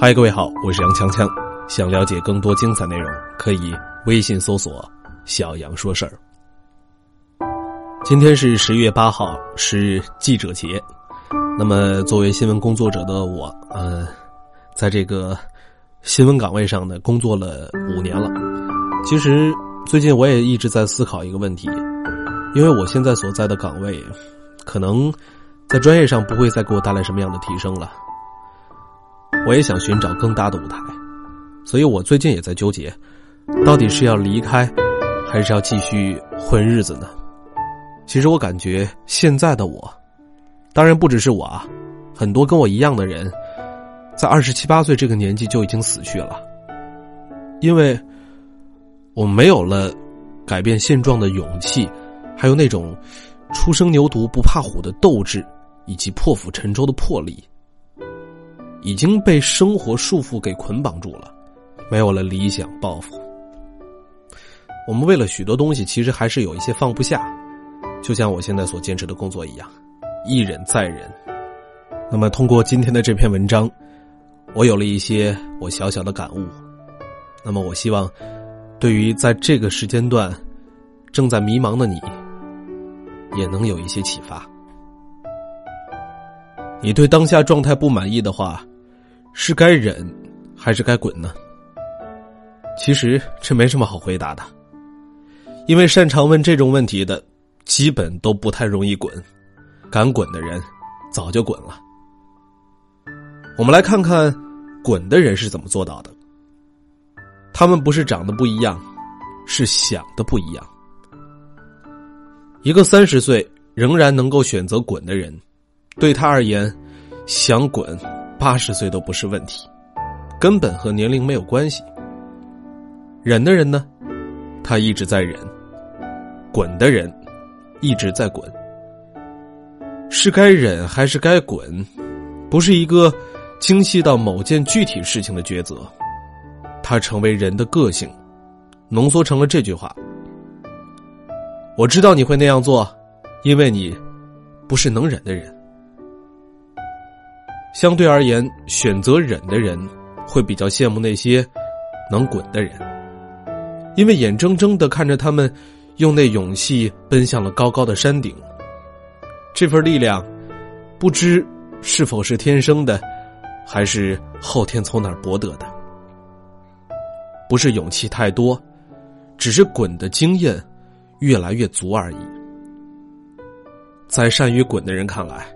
嗨，各位好，我是杨锵锵。想了解更多精彩内容，可以微信搜索“小杨说事儿”。今天是十月八号，是记者节。那么，作为新闻工作者的我，呃，在这个新闻岗位上呢，工作了五年了。其实，最近我也一直在思考一个问题，因为我现在所在的岗位，可能在专业上不会再给我带来什么样的提升了。我也想寻找更大的舞台，所以我最近也在纠结，到底是要离开，还是要继续混日子呢？其实我感觉现在的我，当然不只是我啊，很多跟我一样的人，在二十七八岁这个年纪就已经死去了，因为我没有了改变现状的勇气，还有那种初生牛犊不怕虎的斗志，以及破釜沉舟的魄力。已经被生活束缚给捆绑住了，没有了理想抱负。我们为了许多东西，其实还是有一些放不下，就像我现在所坚持的工作一样，一忍再忍。那么，通过今天的这篇文章，我有了一些我小小的感悟。那么，我希望对于在这个时间段正在迷茫的你，也能有一些启发。你对当下状态不满意的话。是该忍，还是该滚呢？其实这没什么好回答的，因为擅长问这种问题的，基本都不太容易滚，敢滚的人早就滚了。我们来看看，滚的人是怎么做到的。他们不是长得不一样，是想的不一样。一个三十岁仍然能够选择滚的人，对他而言，想滚。八十岁都不是问题，根本和年龄没有关系。忍的人呢，他一直在忍；滚的人一直在滚。是该忍还是该滚，不是一个精细到某件具体事情的抉择，它成为人的个性，浓缩成了这句话：我知道你会那样做，因为你不是能忍的人。相对而言，选择忍的人会比较羡慕那些能滚的人，因为眼睁睁的看着他们用那勇气奔向了高高的山顶。这份力量，不知是否是天生的，还是后天从哪儿博得的。不是勇气太多，只是滚的经验越来越足而已。在善于滚的人看来，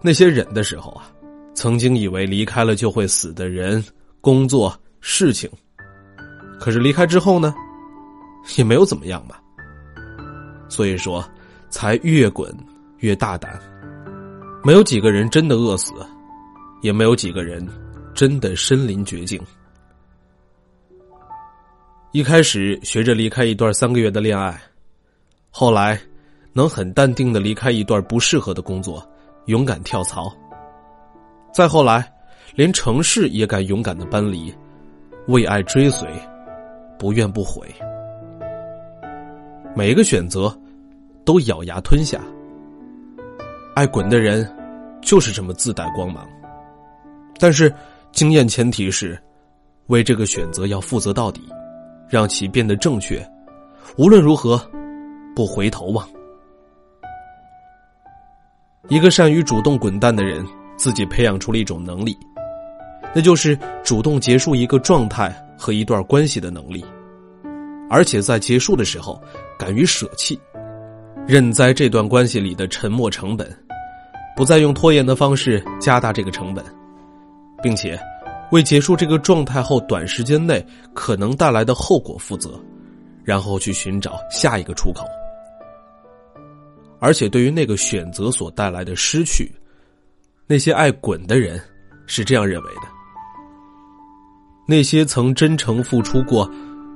那些忍的时候啊。曾经以为离开了就会死的人、工作、事情，可是离开之后呢，也没有怎么样吧。所以说，才越滚越大胆。没有几个人真的饿死，也没有几个人真的身临绝境。一开始学着离开一段三个月的恋爱，后来能很淡定的离开一段不适合的工作，勇敢跳槽。再后来，连城市也敢勇敢的搬离，为爱追随，不怨不悔。每一个选择，都咬牙吞下。爱滚的人，就是这么自带光芒。但是，经验前提是，为这个选择要负责到底，让其变得正确。无论如何，不回头望。一个善于主动滚蛋的人。自己培养出了一种能力，那就是主动结束一个状态和一段关系的能力，而且在结束的时候敢于舍弃，认栽这段关系里的沉默成本，不再用拖延的方式加大这个成本，并且为结束这个状态后短时间内可能带来的后果负责，然后去寻找下一个出口，而且对于那个选择所带来的失去。那些爱滚的人是这样认为的：那些曾真诚付出过，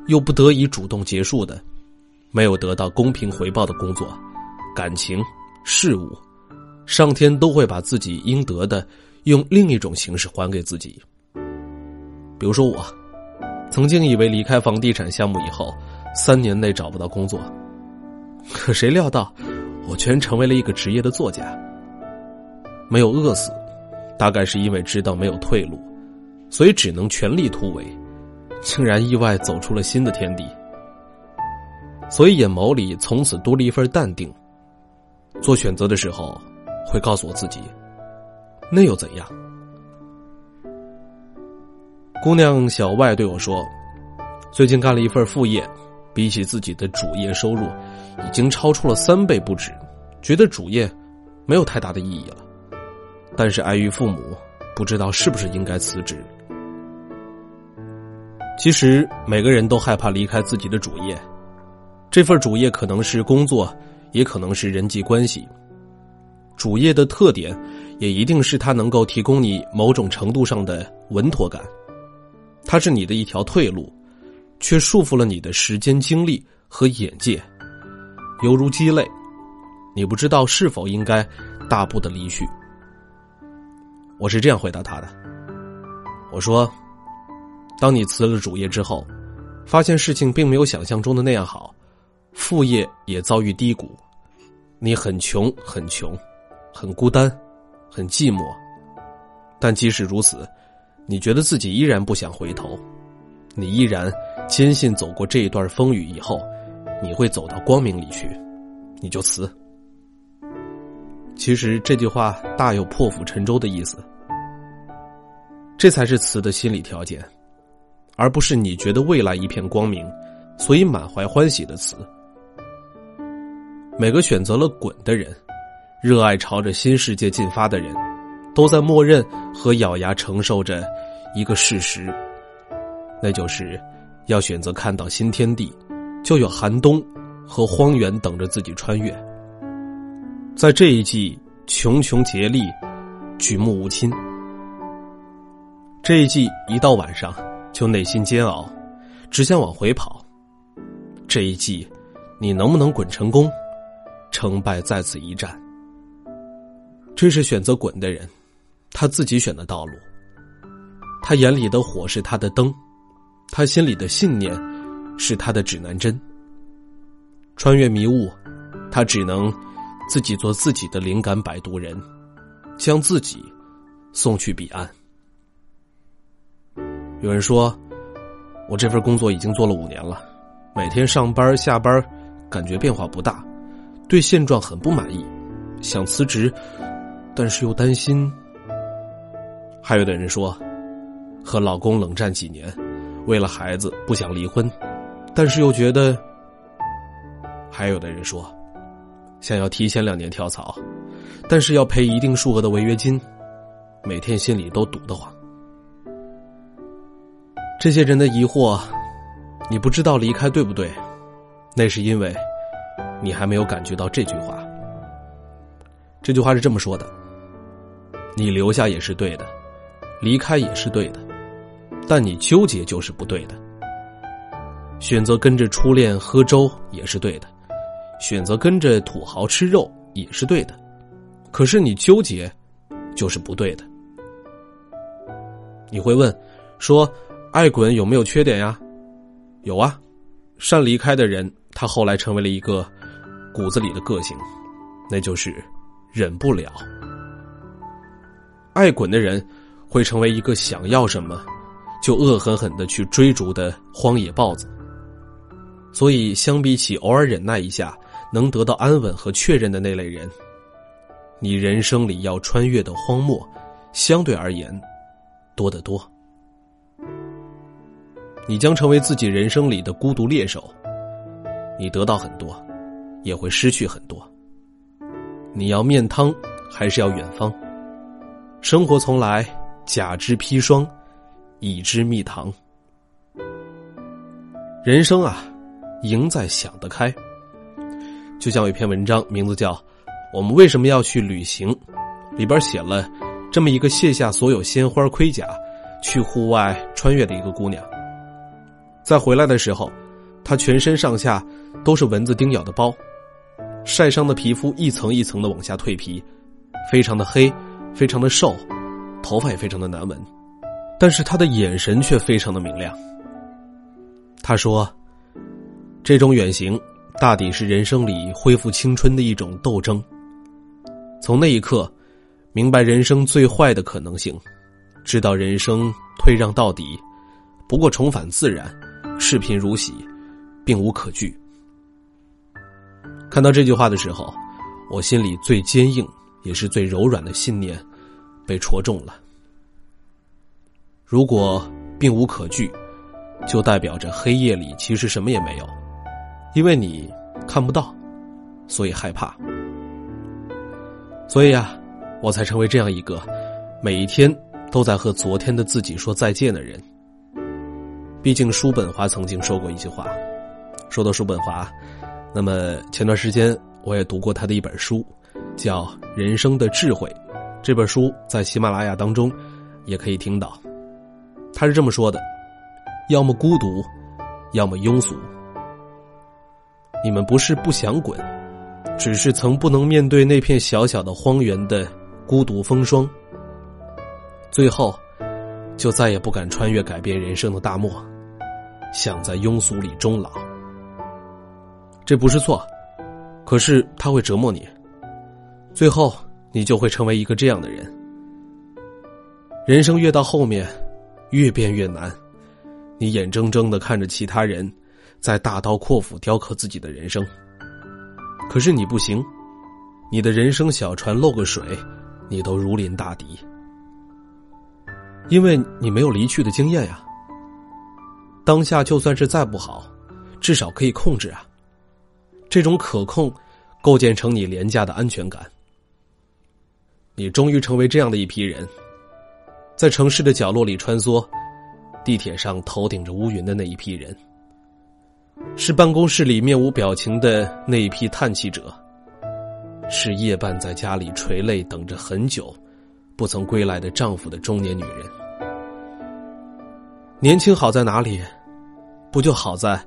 又不得已主动结束的，没有得到公平回报的工作、感情、事物，上天都会把自己应得的用另一种形式还给自己。比如说我，曾经以为离开房地产项目以后，三年内找不到工作，可谁料到，我居然成为了一个职业的作家。没有饿死，大概是因为知道没有退路，所以只能全力突围，竟然意外走出了新的天地。所以眼眸里从此多了一份淡定。做选择的时候，会告诉我自己，那又怎样？姑娘小外对我说：“最近干了一份副业，比起自己的主业收入，已经超出了三倍不止，觉得主业没有太大的意义了。但是碍于父母，不知道是不是应该辞职。”其实每个人都害怕离开自己的主业。这份主业可能是工作，也可能是人际关系。主业的特点，也一定是它能够提供你某种程度上的稳妥感。它是你的一条退路，却束缚了你的时间、精力和眼界，犹如鸡肋。你不知道是否应该大步的离去。我是这样回答他的：我说，当你辞了主业之后，发现事情并没有想象中的那样好。副业也遭遇低谷，你很穷，很穷，很孤单，很寂寞。但即使如此，你觉得自己依然不想回头，你依然坚信走过这一段风雨以后，你会走到光明里去，你就辞。其实这句话大有破釜沉舟的意思，这才是词的心理条件，而不是你觉得未来一片光明，所以满怀欢喜的词。每个选择了滚的人，热爱朝着新世界进发的人，都在默认和咬牙承受着一个事实，那就是要选择看到新天地，就有寒冬和荒原等着自己穿越。在这一季穷穷竭力，举目无亲。这一季一到晚上就内心煎熬，只想往回跑。这一季，你能不能滚成功？成败在此一战。这是选择滚的人，他自己选的道路。他眼里的火是他的灯，他心里的信念是他的指南针。穿越迷雾，他只能自己做自己的灵感摆渡人，将自己送去彼岸。有人说，我这份工作已经做了五年了，每天上班下班，感觉变化不大。对现状很不满意，想辞职，但是又担心。还有的人说，和老公冷战几年，为了孩子不想离婚，但是又觉得。还有的人说，想要提前两年跳槽，但是要赔一定数额的违约金，每天心里都堵得慌。这些人的疑惑，你不知道离开对不对？那是因为。你还没有感觉到这句话。这句话是这么说的：你留下也是对的，离开也是对的，但你纠结就是不对的。选择跟着初恋喝粥也是对的，选择跟着土豪吃肉也是对的，可是你纠结就是不对的。你会问，说爱滚有没有缺点呀？有啊，善离开的人，他后来成为了一个。骨子里的个性，那就是忍不了。爱滚的人会成为一个想要什么就恶狠狠的去追逐的荒野豹子。所以，相比起偶尔忍耐一下能得到安稳和确认的那类人，你人生里要穿越的荒漠，相对而言多得多。你将成为自己人生里的孤独猎手，你得到很多。也会失去很多。你要面汤，还是要远方？生活从来假之砒霜，乙之蜜糖。人生啊，赢在想得开。就像有一篇文章，名字叫《我们为什么要去旅行》，里边写了这么一个卸下所有鲜花盔甲，去户外穿越的一个姑娘。在回来的时候，他全身上下都是蚊子叮咬的包。晒伤的皮肤一层一层的往下蜕皮，非常的黑，非常的瘦，头发也非常的难闻，但是他的眼神却非常的明亮。他说：“这种远行，大抵是人生里恢复青春的一种斗争。从那一刻，明白人生最坏的可能性，知道人生退让到底，不过重返自然，视频如洗，并无可惧。看到这句话的时候，我心里最坚硬也是最柔软的信念被戳中了。如果并无可惧，就代表着黑夜里其实什么也没有，因为你看不到，所以害怕。所以啊，我才成为这样一个每一天都在和昨天的自己说再见的人。毕竟叔本华曾经说过一句话，说到叔本华，那么前段时间我也读过他的一本书，叫《人生的智慧》，这本书在喜马拉雅当中也可以听到。他是这么说的：要么孤独，要么庸俗。你们不是不想滚。只是曾不能面对那片小小的荒原的孤独风霜，最后就再也不敢穿越改变人生的大漠，想在庸俗里终老。这不是错，可是他会折磨你，最后你就会成为一个这样的人。人生越到后面，越变越难，你眼睁睁的看着其他人在大刀阔斧雕刻自己的人生。可是你不行，你的人生小船漏个水，你都如临大敌，因为你没有离去的经验呀。当下就算是再不好，至少可以控制啊。这种可控，构建成你廉价的安全感。你终于成为这样的一批人，在城市的角落里穿梭，地铁上头顶着乌云的那一批人。是办公室里面无表情的那一批叹气者，是夜半在家里垂泪等着很久，不曾归来的丈夫的中年女人。年轻好在哪里？不就好在，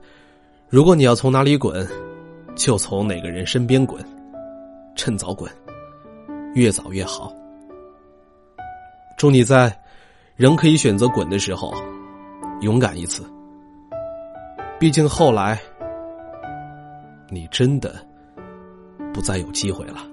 如果你要从哪里滚，就从哪个人身边滚，趁早滚，越早越好。祝你在仍可以选择滚的时候，勇敢一次。毕竟后来，你真的不再有机会了。